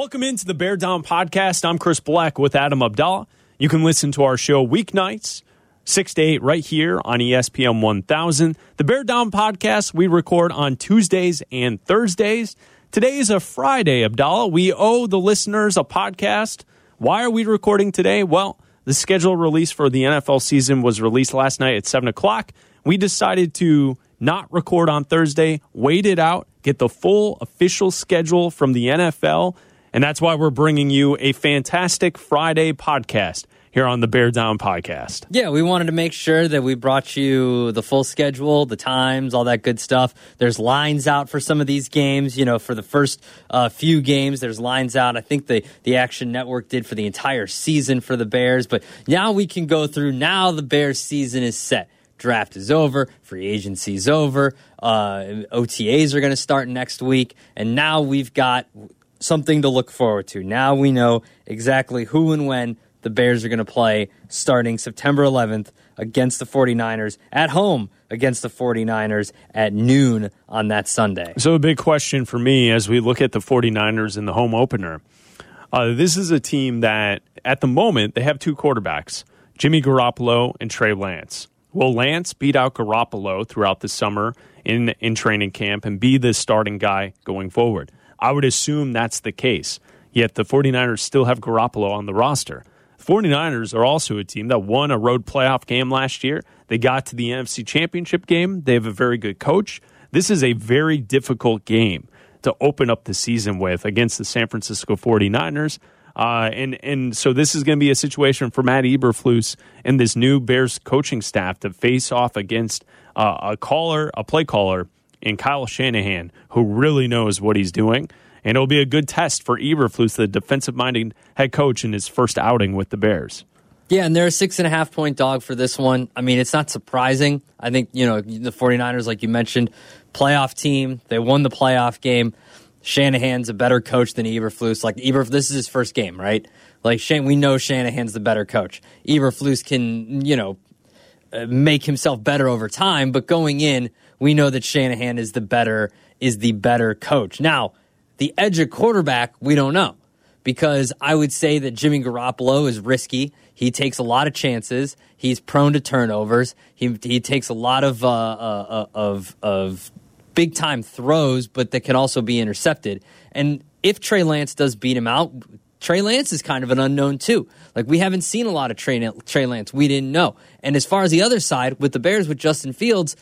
Welcome into the Bear Down Podcast. I'm Chris Black with Adam Abdallah. You can listen to our show weeknights, 6 to 8, right here on ESPN 1000. The Bear Down Podcast, we record on Tuesdays and Thursdays. Today is a Friday, Abdallah. We owe the listeners a podcast. Why are we recording today? Well, the schedule release for the NFL season was released last night at 7 o'clock. We decided to not record on Thursday, wait it out, get the full official schedule from the NFL. And that's why we're bringing you a fantastic Friday podcast here on the Bear Down podcast. Yeah, we wanted to make sure that we brought you the full schedule, the times, all that good stuff. There's lines out for some of these games. You know, for the first uh, few games, there's lines out. I think the the Action Network did for the entire season for the Bears. But now we can go through. Now the Bears season is set. Draft is over. Free agency's over. Uh, OTAs are going to start next week, and now we've got something to look forward to. Now we know exactly who and when the Bears are going to play starting September 11th against the 49ers at home against the 49ers at noon on that Sunday. So, a big question for me as we look at the 49ers in the home opener. Uh, this is a team that, at the moment, they have two quarterbacks Jimmy Garoppolo and Trey Lance. Will Lance beat out Garoppolo throughout the summer in, in training camp and be the starting guy going forward? I would assume that's the case. Yet the 49ers still have Garoppolo on the roster. 49ers are also a team that won a road playoff game last year. They got to the NFC Championship game. They have a very good coach. This is a very difficult game to open up the season with against the San Francisco 49ers. Uh, and and so this is going to be a situation for Matt Eberflus and this new Bears coaching staff to face off against uh, a caller, a play caller, in Kyle Shanahan, who really knows what he's doing. And it'll be a good test for Eberflus, the defensive minded head coach, in his first outing with the Bears. Yeah, and they're a six and a half point dog for this one. I mean, it's not surprising. I think, you know, the 49ers, like you mentioned, playoff team. They won the playoff game. Shanahan's a better coach than Eberflus. Like Eberflus, this is his first game, right? Like Shan, we know Shanahan's the better coach. Eberflus can, you know, make himself better over time, but going in, we know that Shanahan is the better is the better coach. Now, the edge of quarterback, we don't know because I would say that Jimmy Garoppolo is risky. He takes a lot of chances. He's prone to turnovers. He he takes a lot of uh, uh, of of big time throws, but that can also be intercepted. And if Trey Lance does beat him out, Trey Lance is kind of an unknown too. Like we haven't seen a lot of Trey, Trey Lance. We didn't know. And as far as the other side with the Bears with Justin Fields,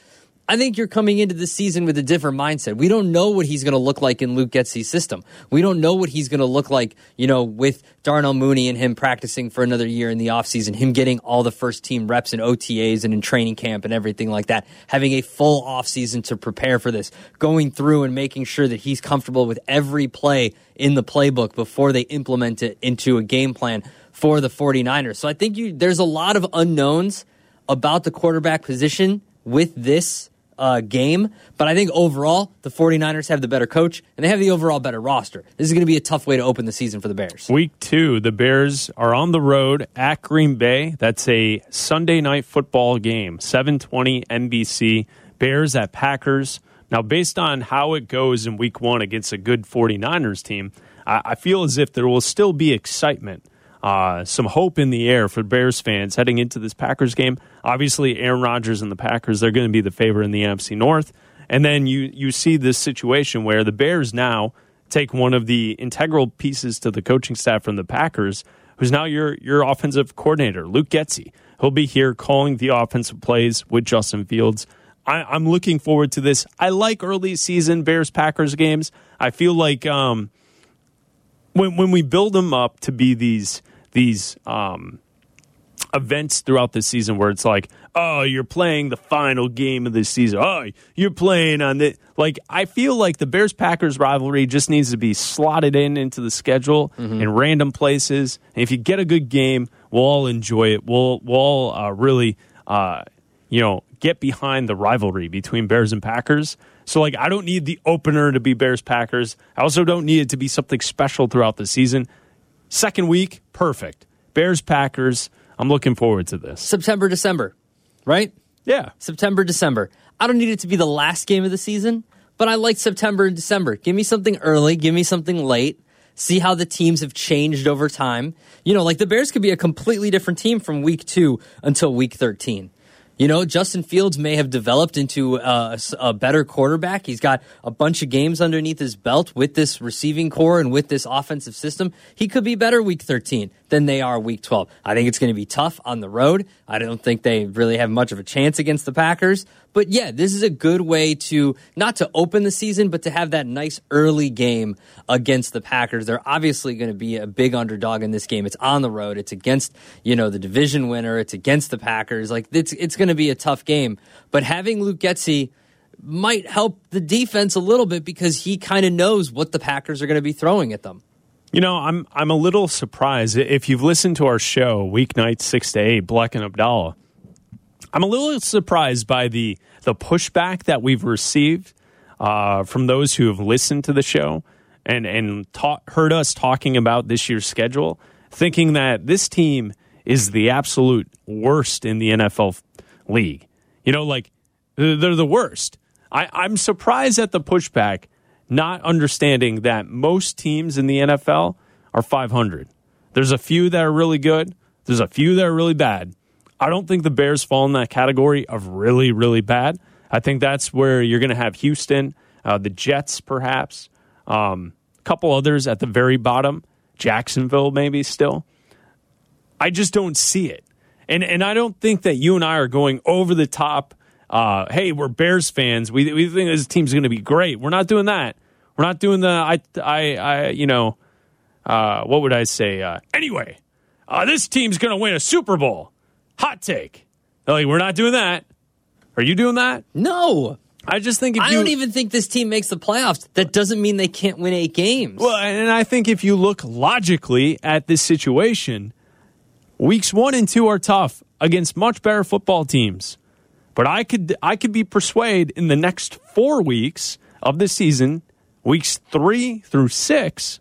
I think you're coming into the season with a different mindset. We don't know what he's going to look like in Luke Getsy's system. We don't know what he's going to look like, you know, with Darnell Mooney and him practicing for another year in the offseason, him getting all the first team reps in OTAs and in training camp and everything like that, having a full offseason to prepare for this, going through and making sure that he's comfortable with every play in the playbook before they implement it into a game plan for the 49ers. So I think you, there's a lot of unknowns about the quarterback position with this uh, game. But I think overall, the 49ers have the better coach and they have the overall better roster. This is going to be a tough way to open the season for the Bears. Week two, the Bears are on the road at Green Bay. That's a Sunday night football game, 720 NBC. Bears at Packers. Now, based on how it goes in week one against a good 49ers team, I, I feel as if there will still be excitement uh, some hope in the air for Bears fans heading into this Packers game. Obviously, Aaron Rodgers and the Packers, they're going to be the favorite in the NFC North. And then you, you see this situation where the Bears now take one of the integral pieces to the coaching staff from the Packers, who's now your, your offensive coordinator, Luke Getsy. He'll be here calling the offensive plays with Justin Fields. I, am looking forward to this. I like early season Bears Packers games. I feel like um, when when we build them up to be these these um, events throughout the season where it's like, oh, you're playing the final game of the season. Oh, you're playing on the like. I feel like the Bears Packers rivalry just needs to be slotted in into the schedule Mm-hmm. in random places. And if you get a good game, we'll all enjoy it. We'll we'll all uh, really, uh, you know, get behind the rivalry between Bears and Packers. So like, I don't need the opener to be Bears Packers. I also don't need it to be something special throughout the season. Second week, perfect. Bears Packers. I'm looking forward to this. September, December, right? Yeah. September, December. I don't need it to be the last game of the season, but I like September and December. Give me something early, give me something late. see how the teams have changed over time. You know, like the Bears could be a completely different team from week two until week 13. You know, Justin Fields may have developed into uh, a, a, better quarterback. He's got a bunch of games underneath his belt with this receiving corps and with this offensive system. He could be better week 13 than they are week 12. I think it's going to be tough on the road. I don't think they really have much of a chance against the Packers. But yeah, this is a good way to not to open the season, but to have that nice early game against the Packers. They're obviously going to be a big underdog in this game. It's on the road. It's against, you know, the division winner. It's against the Packers. Like it's it's going to be a tough game. But having Luke Getsy might help the defense a little bit because he kind of knows what the Packers are going to be throwing at them. You know, I'm I'm a little surprised if you've listened to our show weeknight six to eight, Bleck and Abdallah. I'm a little surprised by the the pushback that we've received uh, from those who have listened to the show and and ta- heard us talking about this year's schedule, thinking that this team is the absolute worst in the NFL league. You know, like they're the worst. I, I'm surprised at the pushback not understanding that most teams in the NFL are 500. There's a few that are really good, there's a few that are really bad. I don't think the Bears fall in that category of really, really bad. I think that's where you're going to have Houston, uh, the Jets, perhaps, um, a couple others at the very bottom, Jacksonville, maybe still. I just don't see it. And, and I don't think that you and I are going over the top uh, hey, we're Bears fans. We we think this team's going to be great. We're not doing that. We're not doing the I I I you know uh, what would I say? Uh, anyway, uh, this team's going to win a Super Bowl. Hot take. Like we're not doing that. Are you doing that? No. I just think I you, don't even think this team makes the playoffs. That doesn't mean they can't win eight games. Well, and I think if you look logically at this situation, weeks one and two are tough against much better football teams. But I could I could be persuaded in the next four weeks of the season, weeks three through six,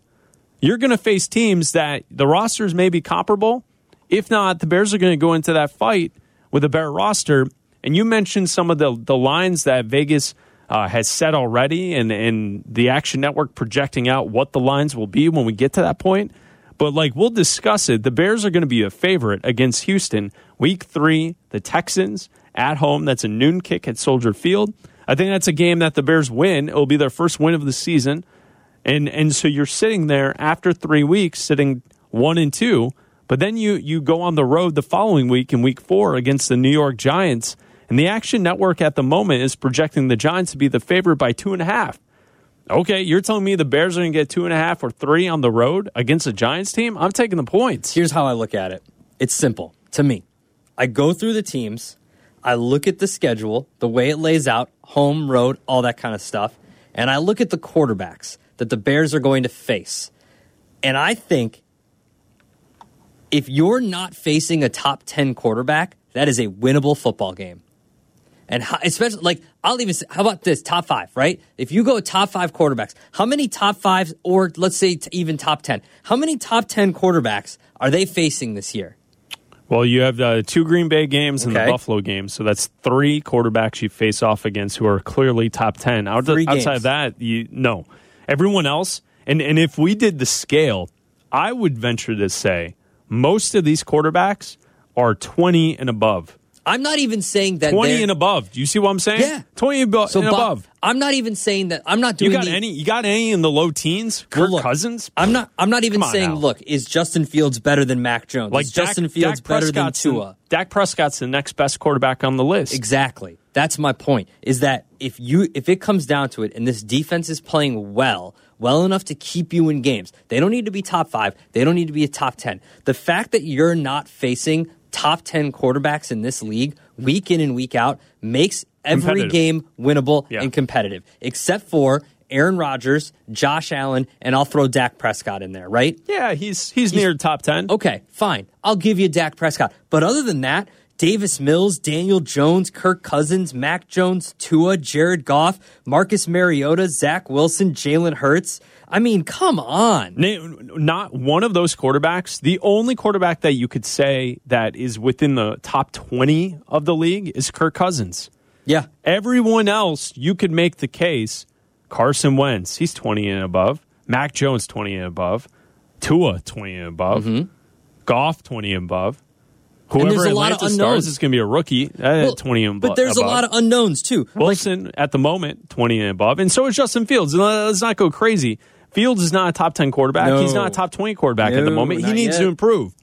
you're going to face teams that the rosters may be comparable. If not, the Bears are going to go into that fight with a better roster. And you mentioned some of the the lines that Vegas uh, has set already, and and the Action Network projecting out what the lines will be when we get to that point. But like we'll discuss it, the Bears are going to be a favorite against Houston week three. The Texans at home. That's a noon kick at Soldier Field. I think that's a game that the Bears win. It will be their first win of the season. And and so you're sitting there after three weeks, sitting one and two, but then you you go on the road the following week in week four against the New York Giants. And the Action Network at the moment is projecting the Giants to be the favorite by two and a half. Okay, you're telling me the Bears are going to get two and a half or three on the road against the Giants team? I'm taking the points. Here's how I look at it it's simple to me. I go through the teams I look at the schedule, the way it lays out, home, road, all that kind of stuff, and I look at the quarterbacks that the Bears are going to face. And I think if you're not facing a top 10 quarterback, that is a winnable football game. And how, especially, like, I'll even say, how about this top five, right? If you go top five quarterbacks, how many top fives, or let's say even top 10, how many top 10 quarterbacks are they facing this year? Well, you have the two Green Bay games and okay. the Buffalo games, so that's three quarterbacks you face off against who are clearly top ten. Out, outside games. of that, you no. Everyone else, and and if we did the scale, I would venture to say most of these quarterbacks are twenty and above. I'm not even saying that twenty and above. Do you see what I'm saying? Yeah, twenty and, so and Bob, above. I'm not even saying that. I'm not doing. You got the, any? You got any in the low teens? Kirk look, Cousins. I'm not. I'm not even saying. Now. Look, is Justin Fields better than Mac Jones? Like is Dak, Justin Fields Dak better than Tua? Dak Prescott's the next best quarterback on the list. Exactly. That's my point. Is that if you if it comes down to it, and this defense is playing well, well enough to keep you in games. They don't need to be top five. They don't need to be a top ten. The fact that you're not facing top 10 quarterbacks in this league week in and week out makes every game winnable yeah. and competitive, except for Aaron Rodgers, Josh Allen, and I'll throw Dak Prescott in there, right? Yeah, he's he's, he's near top 10. Okay, fine. I'll give you Dak Prescott. But other than that, Davis Mills, Daniel Jones, Kirk Cousins, Mac Jones, Tua, Jared Goff, Marcus Mariota, Zach Wilson, Jalen Hurts. I mean, come on. Not one of those quarterbacks. The only quarterback that you could say that is within the top 20 of the league is Kirk Cousins. Yeah. Everyone else, you could make the case Carson Wentz, he's 20 and above. Mac Jones 20 and above, Tua 20 and above, Mm-hmm. Goff 20 and above. And Whoever there's a lot of unknowns. stars is going to be a rookie at Well, 20 and above. but there's above. a lot of unknowns too. Wilson at the moment 20 and above, and so is Justin Fields. Let's not go crazy. Fields is not a top 10 quarterback. No. He's not a top 20 quarterback at the moment. He needs yet. to improve.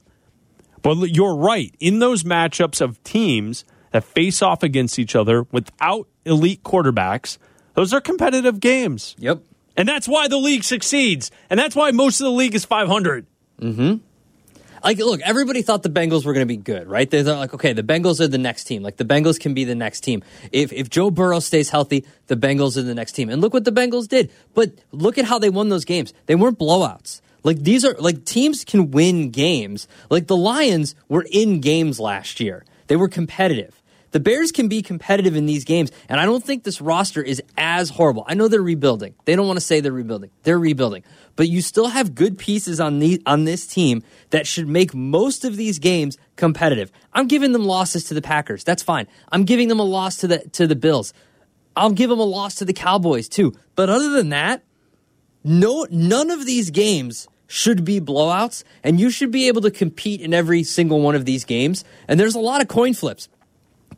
But you're right. In those matchups of teams that face off against each other without elite quarterbacks, those are competitive games. Yep. And that's why the league succeeds. And that's why most of the league is 500. Mm-hmm. Like, look, everybody thought the Bengals were going to be good, right? They thought, like, okay, the Bengals are the next team. Like, the Bengals can be the next team. If if Joe Burrow stays healthy, the Bengals are the next team. And look what the Bengals did. But look at how they won those games. They weren't blowouts. Like, these are, like, teams can win games. Like, the Lions were in games last year, they were competitive. The Bears can be competitive in these games, and I don't think this roster is as horrible. I know they're rebuilding. They don't want to say they're rebuilding. They're rebuilding. But you still have good pieces on the on this team that should make most of these games competitive. I'm giving them losses to the Packers. That's fine. I'm giving them a loss to the to the Bills. I'll give them a loss to the Cowboys too. But other than that, no none of these games should be blowouts and you should be able to compete in every single one of these games. And there's a lot of coin flips.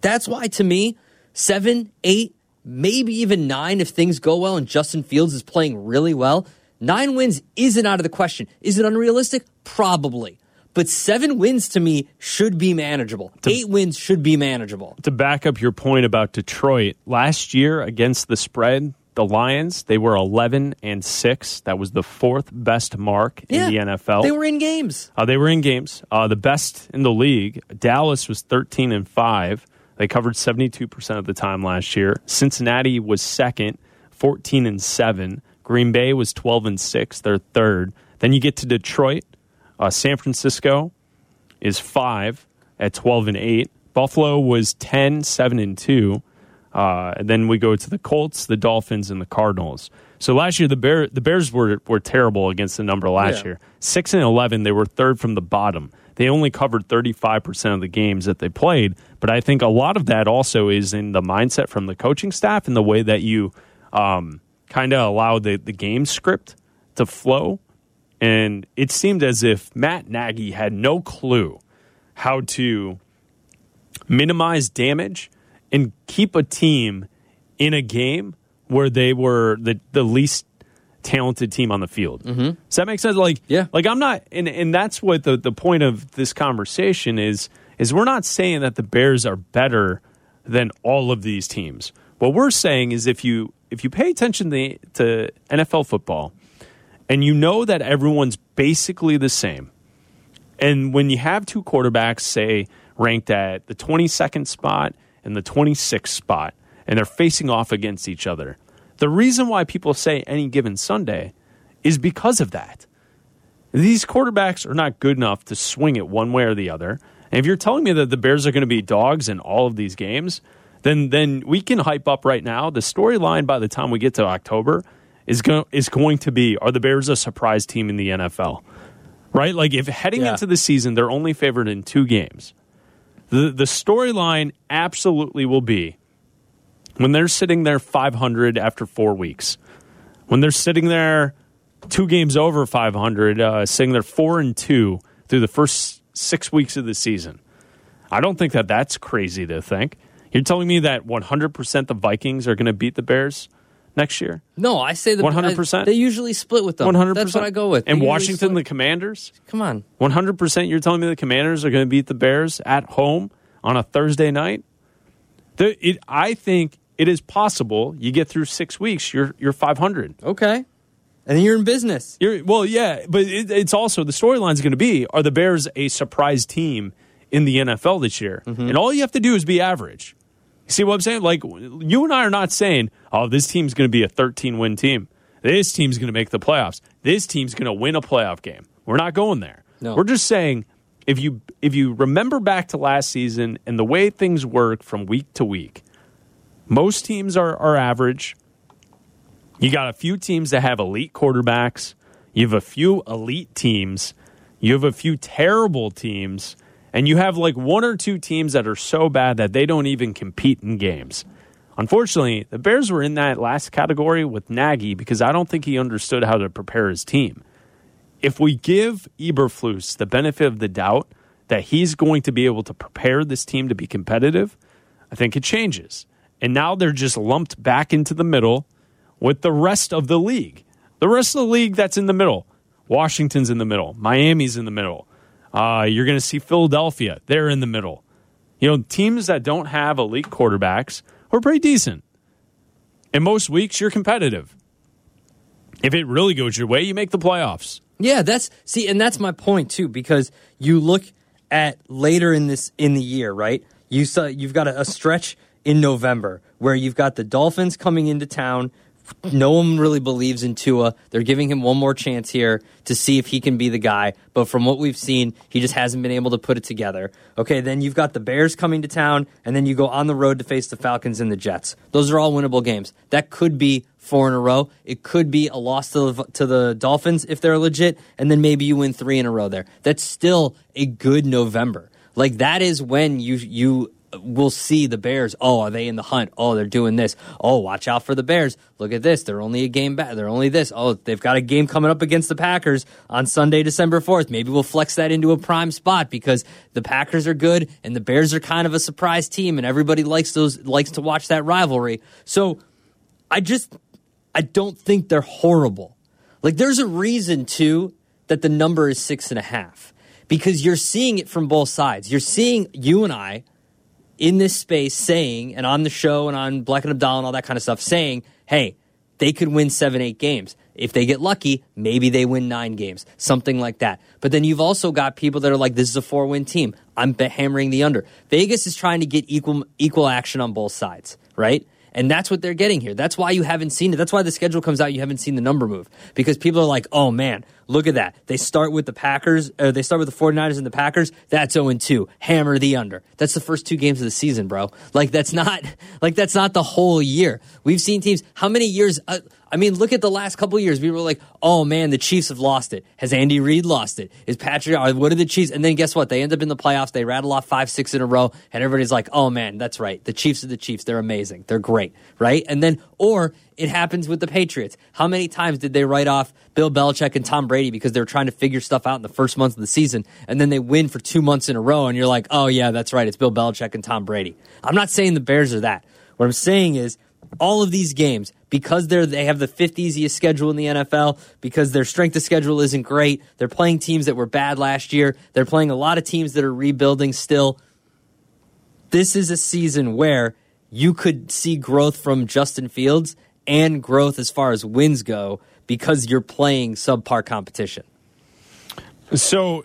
That's why, to me, seven, eight, maybe even nine if things go well and Justin Fields is playing really well. Nine wins isn't out of the question. Is it unrealistic? Probably. But seven wins to me should be manageable. Eight wins should be manageable. To back up your point about Detroit, last year against the spread, the Lions, they were 11 and 6. That was the fourth best mark in the NFL. They were in games. Uh, they were in games. Uh, the best in the league. Dallas was 13 and 5. They covered 72% of the time last year. Cincinnati was second, 14 and 7. Green Bay was 12 and 6. They're third. Then you get to Detroit. Uh, San Francisco is 5 at 12 and 8. Buffalo was 10, 7 and 2. Uh, and then we go to the Colts, the Dolphins, and the Cardinals. So last year the Bear the Bears were were terrible against the number last Yeah. year. Six and eleven, they were third from the bottom. They only covered thirty five percent of the games that they played. But I think a lot of that also is in the mindset from the coaching staff and the way that you um, kind of allow the the game script to flow. And it seemed as if Matt Nagy had no clue how to minimize damage and keep a team in a game where they were the, the least talented team on the field. Mm-hmm. Does that make sense? Like, Yeah. like I'm not, and, and that's what the, the point of this conversation is, is we're not saying that the Bears are better than all of these teams. What we're saying is if you, if you pay attention to, to NFL football and you know that everyone's basically the same, and when you have two quarterbacks, say, ranked at the 22nd spot and the 26th spot, and they're facing off against each other, the reason why people say any given Sunday is because of that. These quarterbacks are not good enough to swing it one way or the other. And if you're telling me that the Bears are going to be dogs in all of these games, then then we can hype up right now. The storyline by the time we get to October is going is going to be: Are the Bears a surprise team in the NFL? Right? Like if heading Yeah. into the season they're only favored in two games, the the storyline absolutely will be when they're sitting there 500 after four weeks, when they're sitting there two games over 500, uh, sitting there four and two through the first six weeks of the season. I don't think that that's crazy to think. You're telling me that 100% the Vikings are going to beat the Bears next year? No, I say the 100%? They usually split with them. 100%. That's what I go with. They And Washington, the. Commanders? come on. 100% you're telling me the Commanders are going to beat the Bears at home on a Thursday night? The, it, I think it is possible you get through six weeks, you're, you're 500. Okay, and then you're in business. You're, well, yeah, but it, it's also the storyline is going to be are the Bears a surprise team in the NFL this year? Mm-hmm. And all you have to do is be average. You see what I'm saying? Like, you and I are not saying, oh, this team's going to be a 13 win team. This team's going to make the playoffs. This team's going to win a playoff game. We're not going there. No. We're just saying if you if you remember back to last season and the way things work from week to week, most teams are, are average. You got a few teams that have elite quarterbacks. You have a few elite teams. You have a few terrible teams. And you have like one or two teams that are so bad that they don't even compete in games. Unfortunately, the Bears were in that last category with Nagy because I don't think he understood how to prepare his team. If we give Eberflus the benefit of the doubt that he's going to be able to prepare this team to be competitive, I think it changes. And now they're just lumped back into the middle with the rest of the league. The rest of the league that's in the middle. Washington's in the middle. Miami's in the middle. Uh, you're going to see Philadelphia. They're in the middle. You know, teams that don't have elite quarterbacks are pretty decent. And most weeks, you're competitive. If it really goes your way, you make the playoffs. Yeah, that's see, and that's my point too, because you look at later in this in the year, right? You saw you've got a, a stretch in November where you've got the Dolphins coming into town no one really believes in Tua. They're giving him one more chance here to see if he can be the guy. But from what we've seen, he just hasn't been able to put it together. Okay, then you've got the Bears coming to town, and then you go on the road to face the Falcons and the Jets. Those are all winnable games. That could be four in a row. It could be a loss to the, to the Dolphins if they're legit, and then maybe you win three in a row there. That's still a good November. Like that is when you you we'll see the Bears. Oh, are they in the hunt? Oh, they're doing this. Oh, watch out for the Bears. Look at this. They're only a game back. They're only this. Oh, they've got a game coming up against the Packers on Sunday, December 4th. Maybe we'll flex that into a prime spot because the Packers are good and the Bears are kind of a surprise team and everybody likes those likes to watch that rivalry. So I just I don't think they're horrible. Like there's a reason too that the number is six and a half. Because you're seeing it from both sides. You're seeing you and I in this space saying, and on the show and on Black and Abdal and all that kind of stuff, saying, hey, they could win seven, eight games. If they get lucky, maybe they win nine games, something like that. But then you've also got people that are like, this is a four win team. I'm hammering the under. Vegas is trying to get equal, equal action on both sides, right? And that's what they're getting here. That's why you haven't seen it. That's why the schedule comes out. You haven't seen the number move because people are like, oh man, look at that. They start with the Packers, or they start with the 49ers and the Packers. That's 0 2. Hammer the under. That's the first two games of the season, bro. Like, that's not, like, that's not the whole year. We've seen teams, how many years, uh, I mean, look at the last couple years. We were like, oh man, the Chiefs have lost it. Has Andy Reid lost it? Is Patrick, what are the Chiefs? And then guess what? They end up in the playoffs. They rattle off five, six in a row. And everybody's like, oh man, that's right. The Chiefs are the Chiefs. They're amazing. They're great. Right. And then, or it happens with the Patriots. How many times did they write off Bill Belichick and Tom Brady because they were trying to figure stuff out in the first month of the season and then they win for two months in a row and you're like, oh yeah, that's right. It's Bill Belichick and Tom Brady. I'm not saying the Bears are that. What I'm saying is all of these games because they're they have the fifth easiest schedule in the NFL because their strength of schedule isn't great. They're playing teams that were bad last year. They're playing a lot of teams that are rebuilding still. This is a season where you could see growth from Justin Fields and growth as far as wins go because you're playing subpar competition. So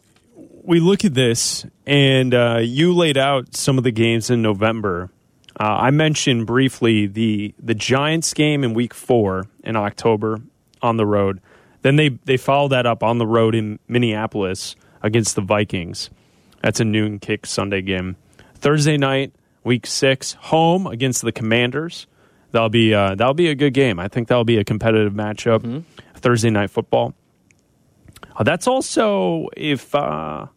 we look at this, and uh, you laid out some of the games in November uh, I mentioned briefly the the Giants game in Week Four in October on the road. Then they they followed that up on the road in Minneapolis against the Vikings. That's a noon kick Sunday game. Thursday night, Week Six, home against the Commanders. That'll be uh, that'll be a good game. I think that'll be a competitive matchup. Mm-hmm. Thursday night football. Uh, that's also if. Uh,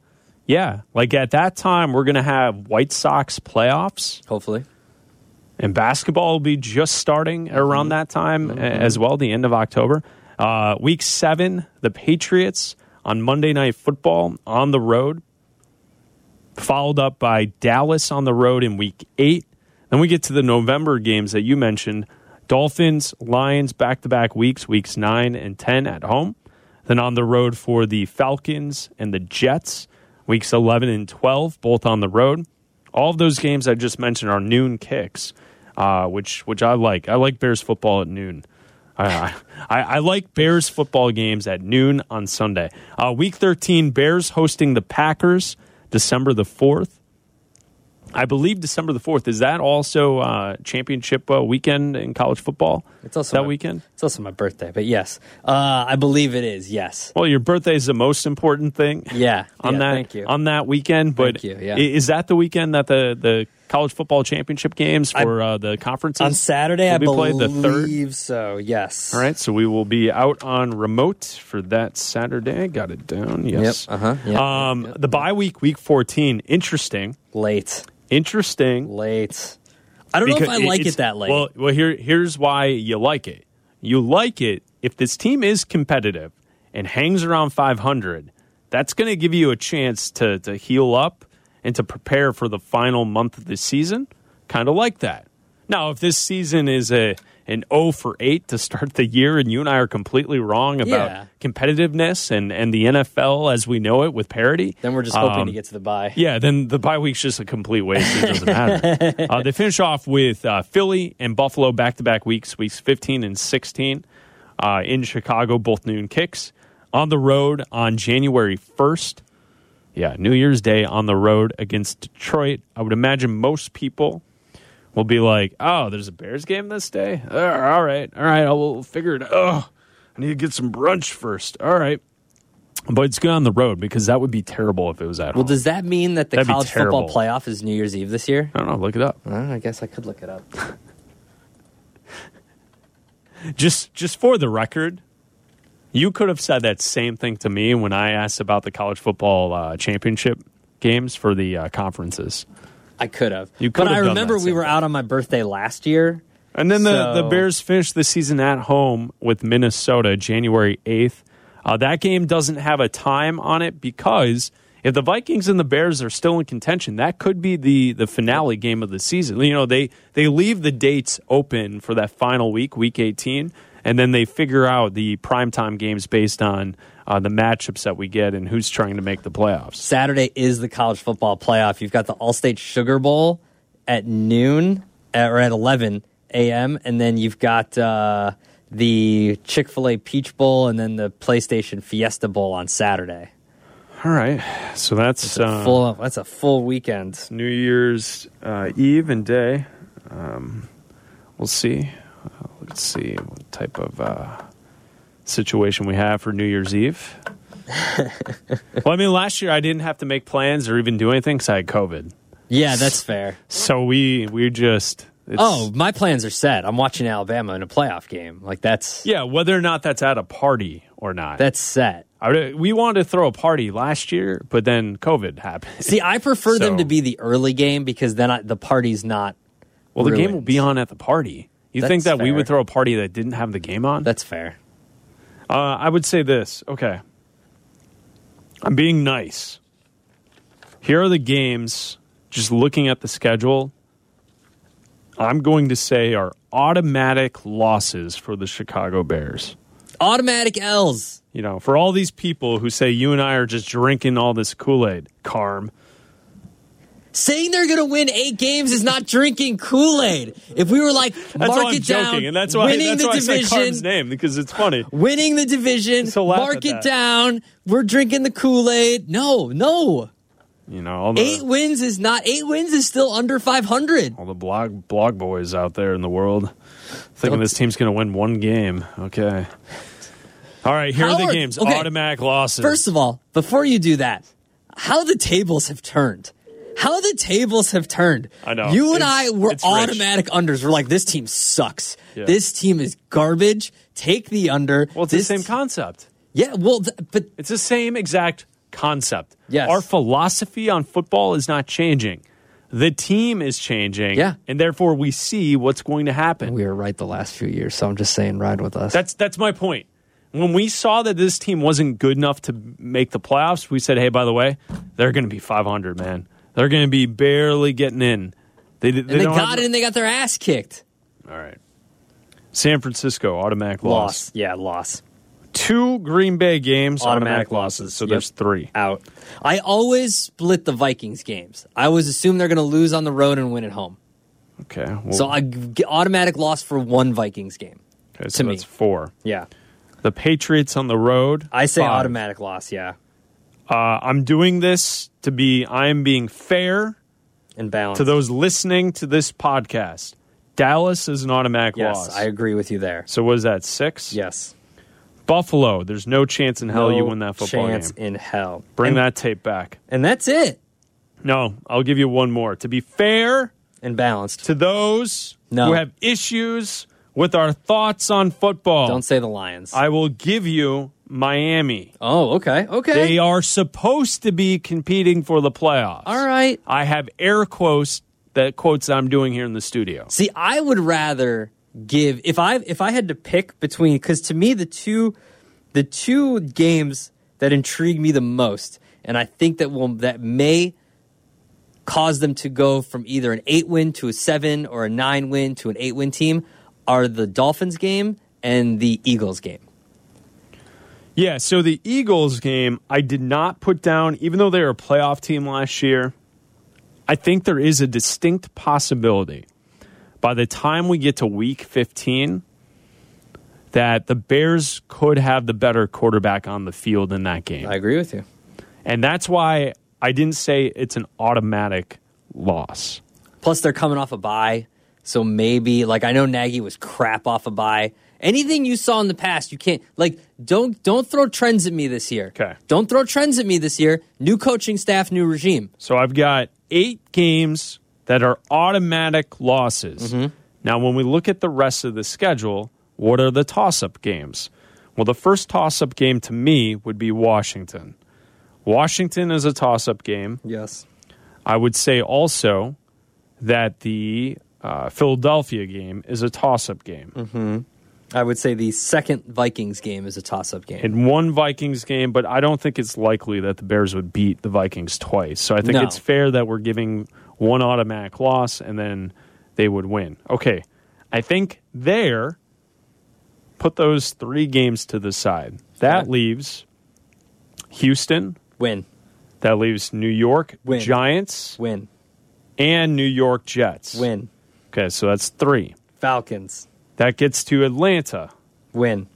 yeah, like at that time, we're going to have White Sox playoffs. Hopefully and basketball will be just starting around mm-hmm. that time mm-hmm. as well, the end of October. Uh, week seven, the Patriots on Monday Night Football on the road, followed up by Dallas on the road in week eight. Then we get to the November games that you mentioned Dolphins, Lions, back to back weeks, weeks nine and 10 at home. Then on the road for the Falcons and the Jets, weeks 11 and 12, both on the road. All of those games I just mentioned are noon kicks uh, which which I like. I like Bears football at noon. I, I, I, like Bears football games at noon on Sunday. Uh, week 13, Bears hosting the Packers December the 4th. I believe December the 4th. Is that also uh, championship uh, weekend in college football? It's also that my, weekend. It's also my birthday, but yes, uh, I believe it is. Yes. Well, your birthday is the most important thing. Yeah. on yeah, that thank you. on that weekend. But thank you, yeah. is that the weekend that the the college football championship games for I, uh, the conferences on Saturday? I believe the third. so. Yes. All right, so we will be out on remote for that Saturday. Got it down. Yes. Yep. Uh huh. Yep, um, yep, the bye week, week fourteen. Interesting. Late. Interesting. Late. I don't know if Because I like it that late. Well, well, here here's why you like it. You like it if this team is competitive and hangs around 500. That's going to give you a chance to to heal up and to prepare for the final month of the season. Kind of like that. Now, if this season is a an 0 for 8 to start the year and you and I are completely wrong about Yeah. competitiveness and, and the NFL as we know it with parity, then we're just hoping um, to get to the bye. yeah, then the bye week's just a complete waste. It doesn't matter. uh, they finish off with uh, Philly and Buffalo back to back weeks, weeks 15 and 16 uh, in Chicago, both noon kicks. On the road on January 1st. Yeah, New Year's Day on the road against Detroit. I would imagine most people will be like, oh, there's a Bears game this day? Uh, all right, all right, I'll figure it out. Oh, I need to get some brunch first. All right. But it's good on the road because that would be terrible if it was at Well, home. does that mean that the That'd be college football terrible. playoff is New Year's Eve this year? I don't know. Look it up. Uh, I guess I could look it up. Just, just for the record, you could have said that same thing to me when I asked about the college football uh, championship games for the uh, conferences. I could have. You could but I remember we were thing. out on my birthday last year. And then the, the Bears finished the season at home with Minnesota January 8th. Uh, that game doesn't have a time on it because if the Vikings and the Bears are still in contention, that could be the, the finale game of the season. You know, they, they leave the dates open for that final week, week 18, and then they figure out the primetime games based on uh, the matchups that we get and who's trying to make the playoffs. Saturday is the college football playoff. You've got the Allstate Sugar Bowl at noon uh, or at 11 a.m. And then you've got uh, the Chick fil A Peach Bowl and then the PlayStation Fiesta Bowl on Saturday. All right. So that's uh, full, that's a full weekend. New Year's uh, Eve and day. Um, we'll see. Let's see what type of uh, situation we have for New Year's Eve. well, I mean, last year I didn't have to make plans or even do anything because I had COVID. Yeah, that's fair. So we we just it's, Oh, my plans are set. I'm watching Alabama in a playoff game. Like that's yeah, whether or not that's at a party or not. that's set. I we wanted to throw a party last year, but then COVID happened. See, I prefer them to be the early game because then I, the party's not. Well, the game will be on at the party. You think That's that we fair. would throw a party that didn't have the game on? That's fair. Uh, I would say this. Okay. I'm being nice. Here are the games, just looking at the schedule, I'm going to say are automatic losses for the Chicago Bears. Automatic L's. You know, for all these people who say you and I are just drinking all this Kool Aid, Carm. Saying they're going to win eight games is not drinking Kool Aid. If we were like, That's mark I'm it down, joking, and that's why, winning that's the why I division, name because it's funny. winning the division, So mark it that. down. We're drinking the Kool Aid. No, no. You know, all the Eight wins is not. Eight wins is still under 500. all the blog blog boys out there in the world thinking Don't- this team's going to win one game. Okay. All right, here are the games. okay. Automatic losses. First of all, before you do that, how the tables have turned. How the tables have turned. I know. You and It's- I were it's rich. automatic unders. We're like, this team sucks. Yeah. This team is garbage. Take the under. well, it's This the same concept. Yeah, well, th- but It's the same exact concept. Yes. Our philosophy on football is not changing. The team is changing. Yeah. And therefore we see what's going to happen. we were right the last few years. So I'm just saying, ride with us. That's that's my point. When we saw that this team wasn't good enough to make the playoffs, we said, "Hey, by the way, they're going to be 500, man. They're going to be barely getting in." They, they, and they got have- it and they got their ass kicked. All right. San Francisco automatic loss. Loss. Yeah, loss. Two Green Bay games automatic, Automatic losses. losses. So Yep. there's three. Out. I always split the Vikings games. I always assume they're going to lose on the road and win at home. Okay. Well, So I g- automatic loss for one Vikings game. okay, so to me. that's four. Yeah. The Patriots on the road. I say five. automatic loss, yeah. Uh, I'm doing this to be. I am being fair And balanced to those listening to this podcast. Dallas is an automatic yes, loss. I agree with you there. so was that? Six. Yes. Buffalo. There's no chance in hell No you win that football No chance game. in hell. Bring and, that tape back. And that's it. No, I'll give you one more. To be fair And balanced. to those No. who have issues with our thoughts on football, Don't say the Lions. I will give you Miami. oh, okay. Okay. They are supposed to be competing for the playoffs. All right. I have air quotes that quotes that I'm doing here in the studio. See, I would rather give if I if I had to pick between because to me the two the two games that intrigue me the most, and I think that will that may cause them to go from either an eight win to a seven or a nine win to an eight win team are the Dolphins game and the Eagles game. Yeah, so the Eagles game, I did not put down, even though they were a playoff team last year. I think there is a distinct possibility by the time we get to week 15 that the Bears could have the better quarterback on the field in that game. I agree with you. And that's why I didn't say it's an automatic loss. Plus, they're coming off a bye. So maybe, like, I know Nagy was crap off a bye. Anything you saw in the past, you can't like don't don't throw trends at me this year. Okay. Don't throw trends at me this year. New coaching staff, new regime. So I've got eight games that are automatic losses. Mm-hmm. Now, when we look at the rest of the schedule, what are the toss up games? Well, the first toss up game to me would be Washington. Washington is a toss up game. Yes. I would say also that the uh, Philadelphia game is a toss up game. I would say the second Vikings game is a toss up game. in one Vikings game, but I don't think it's likely that the Bears would beat the Vikings twice. So I think No. it's fair that we're giving one automatic loss and then they would win. Okay. I think there, put those three games to the side. That Okay. leaves Houston, Win. that leaves New York Win. Giants, Win. and New York Jets. Win. Okay, so that's three. Falcons. That gets to Atlanta. Win.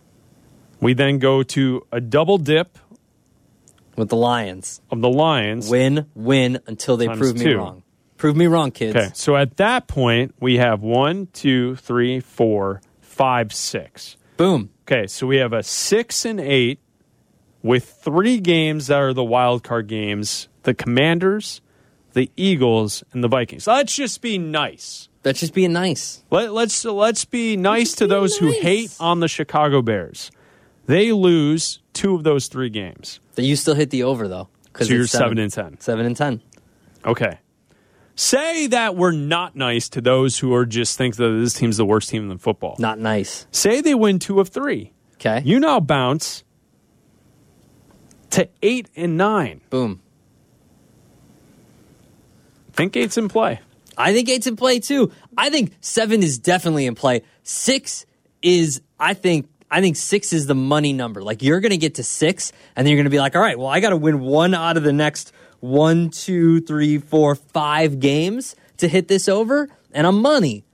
We then go to a double dip With the Lions. of the Lions. Win, win until they prove me two. wrong. Prove me wrong, kids. Okay, so at that point, we have one, two, three, four, five, six. Boom. Okay, so we have a six and eight with three games that are the wild card games the Commanders, the Eagles, and the Vikings. Let's just be nice. That's just being nice. Let, let's let's be nice to those who hate on the Chicago Bears. They lose two of those three games. That you still hit the over though. Because So you're seven and ten. Seven and ten. Okay. Say that we're not nice to those who are just think that this team's the worst team in football. Not nice. Say they win two of three. Okay. You now bounce to eight and nine. Boom. Think eight's in play. I think eight's in play too. I think seven is definitely in play. Six is, I think, I think six is the money number. Like you're going to get to six, and then you're going to be like, all right, well, I got to win one out of the next one, two, three, four, five games to hit this over, and I'm money.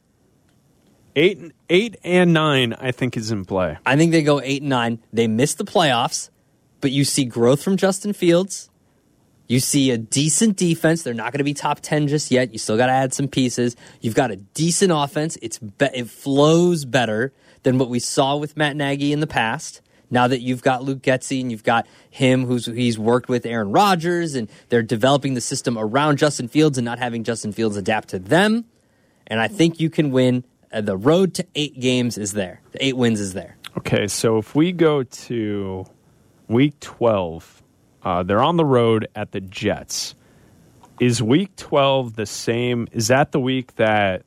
Eight, eight and nine, I think, is in play. I think they go eight and nine. They miss the playoffs, but you see growth from Justin Fields. You see a decent defense. They're not going to be top 10 just yet. You still got to add some pieces. You've got a decent offense. It's be- it flows better than what we saw with Matt Nagy in the past. Now that you've got Luke Getsy and you've got him who's he's worked with Aaron Rodgers and they're developing the system around Justin Fields and not having Justin Fields adapt to them. And I think you can win. Uh, the road to eight games is there. The eight wins is there. Okay, so if we go to week 12, uh, they're on the road at the Jets. Is week 12 the same? Is that the week that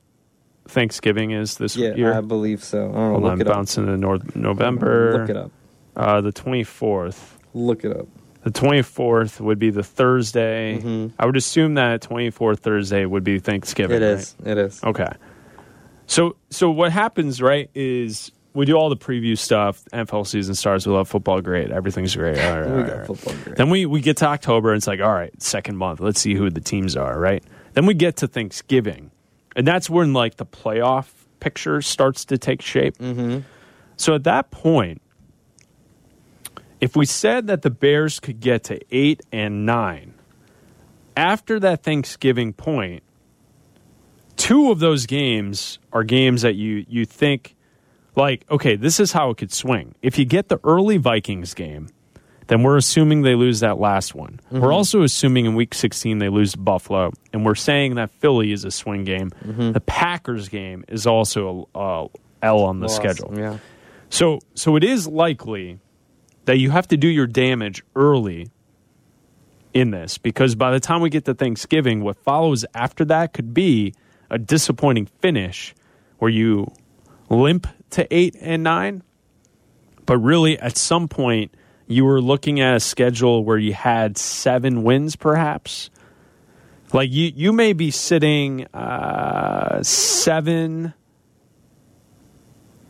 Thanksgiving is this year? I believe so. I don't know. Hold on, bouncing to North November. Look it up. Uh, the 24th. Look it up. The 24th would be the Thursday. I would assume that 24th Thursday would be Thanksgiving. It right? is. It is. Okay. So so what happens, right, is we do all the preview stuff, NFL season starts, we love football, great, everything's great. All right, We all right. football great. Then we, we get to October and it's like, all right, second month, let's see who the teams are, right? Then we get to Thanksgiving. And that's when like the playoff picture starts to take shape. Mm-hmm. So at that point, if we said that the Bears could get to eight and nine, after that Thanksgiving point, two of those games are games that you you think like okay this is how it could swing. If you get the early vikings game then we're assuming they lose that last one. We're mm-hmm. also assuming in week 16 they lose to buffalo and we're saying that philly is a swing game. Mm-hmm. The packers game is also a, a l on the schedule. Yeah. so so it is likely that you have to do your damage early in this because by the time we get to Thanksgiving, what follows after that could be a disappointing finish where you limp to eight and nine. But really, at some point, you were looking at a schedule where you had seven wins, perhaps. Like you, you may be sitting uh, seven.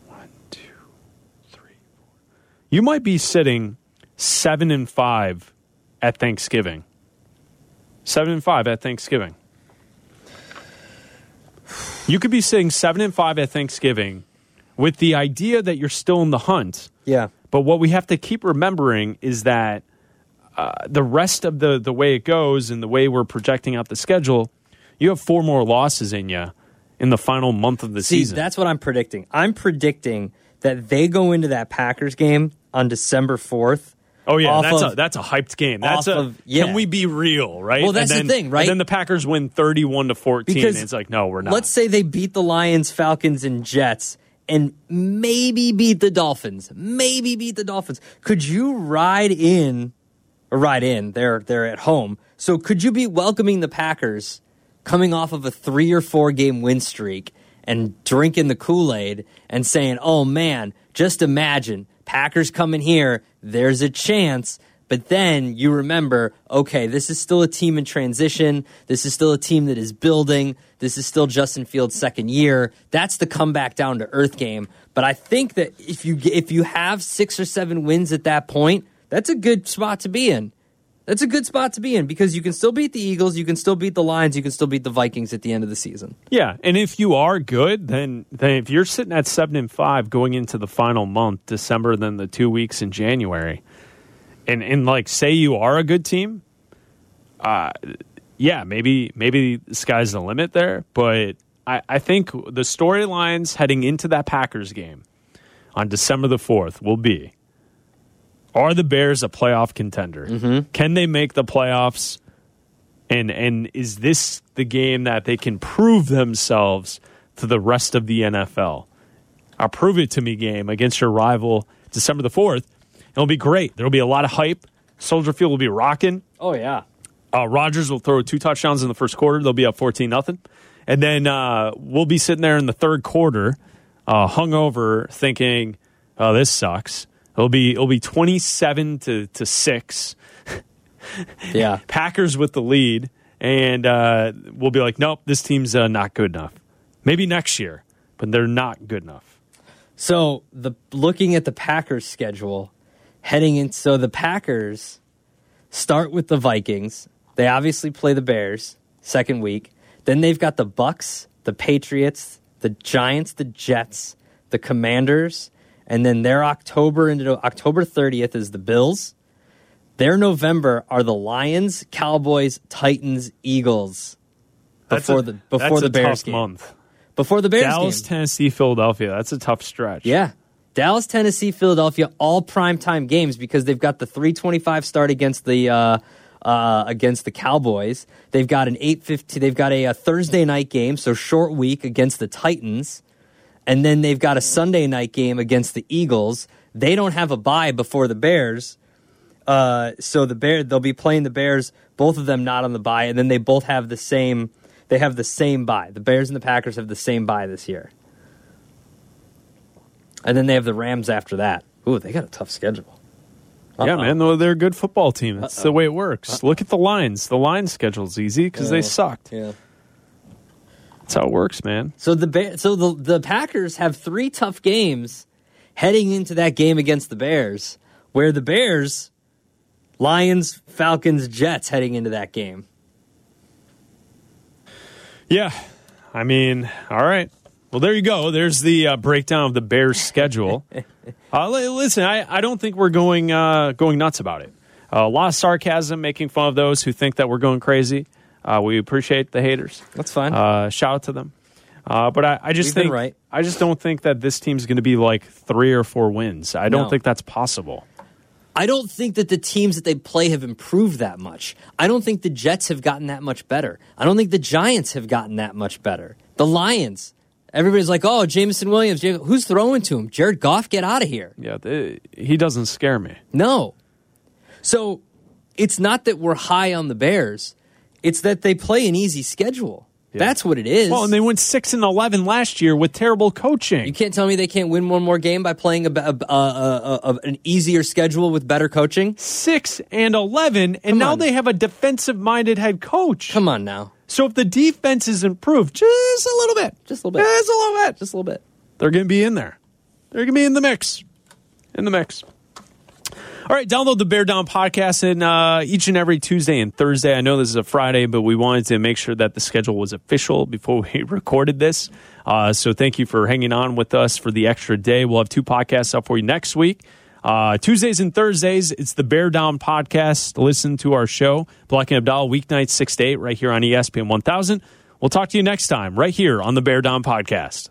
One, two, three, four. You might be sitting seven and five at Thanksgiving. Seven and five at Thanksgiving. You could be sitting seven and five at Thanksgiving with the idea that you're still in the hunt. Yeah. But what we have to keep remembering is that uh, the rest of the the way it goes and the way we're projecting out the schedule, you have four more losses in you in the final month of the See, season. that's what I'm predicting. I'm predicting that they go into that Packers game on December 4th. oh yeah, that's of- a that's a hyped game. That's a of- yeah. can we be real, right? Well, that's the And then- thing, right? And then the Packers win thirty-one to fourteen. Because and it's like no, we're not. Let's say they beat the Lions, Falcons, and Jets, and maybe beat the Dolphins. Maybe beat the Dolphins. Could you ride in, or ride in? They're they're at home. So could you be welcoming the Packers, coming off of a three or four game win streak, and drinking the Kool Aid and saying, "Oh man, just imagine Packers coming here. There's a chance." But then you remember, okay, this is still a team in transition. This is still a team that is building. This is still Justin Fields' second year. That's the comeback down to earth game. But I think that if you if you have six or seven wins at that point, that's a good spot to be in. That's a good spot to be in because you can still beat the Eagles, you can still beat the Lions, you can still beat the Vikings at the end of the season. Yeah, and if you are good, then then if you're sitting at seven and five going into the final month, December, then the two weeks in January, and and like say you are a good team, uh, yeah, maybe maybe the sky's the limit there. But I, I think the storylines heading into that Packers game on December the fourth will be: Are the Bears a playoff contender? Can they make the playoffs? and and is this the game that they can prove themselves to the rest of the NFL? A prove it to me game against your rival December the fourth. It'll be great. There'll be a lot of hype. Soldier Field will be rocking. Oh yeah. Uh, Rodgers will throw two touchdowns in the first quarter. They'll be up fourteen nothing, and then uh, we'll be sitting there in the third quarter, uh, hungover, thinking, "Oh, this sucks." It'll be it'll be twenty seven to to six. Yeah. Packers with the lead, and uh, we'll be like, nope, this team's uh, not good enough. Maybe next year, but they're not good enough. So the looking at the Packers schedule, heading in. So the Packers start with the Vikings. They obviously play the Bears second week. Then they've got the Bucs, the Patriots, the Giants, the Jets, the Commanders, and then their October into October thirtieth is the Bills. Their November are the Lions, Cowboys, Titans, Eagles. That's Before a- the before the Bears tough game. month. Before the Bears Dallas, game. Tennessee, Philadelphia. That's a tough stretch. Yeah. Dallas, Tennessee, Philadelphia, all primetime games because they've got the 325 start against the uh, uh, against the Cowboys. They've got an 850 they've got a, a Thursday night game, so short week against the Titans. And then they've got a Sunday night game against the Eagles. They don't have a bye before the Bears. Uh, so the Bear they'll be playing the Bears, both of them not on the bye, and then they both have the same they have the same bye. The Bears and the Packers have the same bye this year. And then they have the Rams after that. Ooh, they got a tough schedule. Yeah, Uh-oh. man. Though they're a good football team. That's the way it works. Look at the Lions. The line schedule's easy because they sucked. Yeah. That's how it works, man. So the Bear, so the the Packers have three tough games heading into that game against the Bears, where the Bears, Lions, Falcons, Jets heading into that game. Yeah. I mean, all right. Well, there you go. There's the uh, breakdown of the Bears' schedule. uh, listen, I, I don't think we're going uh, going nuts about it. Uh, a lot of sarcasm, making fun of those who think that we're going crazy. Uh, we appreciate the haters. That's fine. Uh, shout out to them. Uh, but I, I just We've think right. I just don't think that this team's going to be like three or four wins. I don't No. think that's possible. I don't think that the teams that they play have improved that much. I don't think the Jets have gotten that much better. I don't think the Giants have gotten that much better. The Lions, everybody's like, "Oh, Jameson Williams, who's throwing to him? Jared Goff, get out of here." Yeah, they, he doesn't scare me. No. So it's not that we're high on the Bears, it's that they play an easy schedule. That's what it is. Well, and they went six and eleven last year with terrible coaching. you can't tell me they can't win one more game by playing a, a, a an easier schedule with better coaching. six and eleven, and Come now on. they have a defensive-minded head coach. Come on now, So if the defense is improved just a little bit, Just a little bit. just a little bit, just a little bit. they're going to be in there. They're going to be in the mix. In the mix. All right, download the Bear Down podcast and uh, each and every Tuesday and Thursday. I know this is a Friday, but we wanted to make sure that the schedule was official before we recorded this. Uh, so thank you for hanging on with us for the extra day. We'll have two podcasts up for you next week. Uh, Tuesdays and Thursdays, it's the Bear Down podcast. Listen to our show, Black and Abdallah, weeknights 6 to 8, right here on ESPN 1000. We'll talk to you next time, right here on the Bear Down podcast.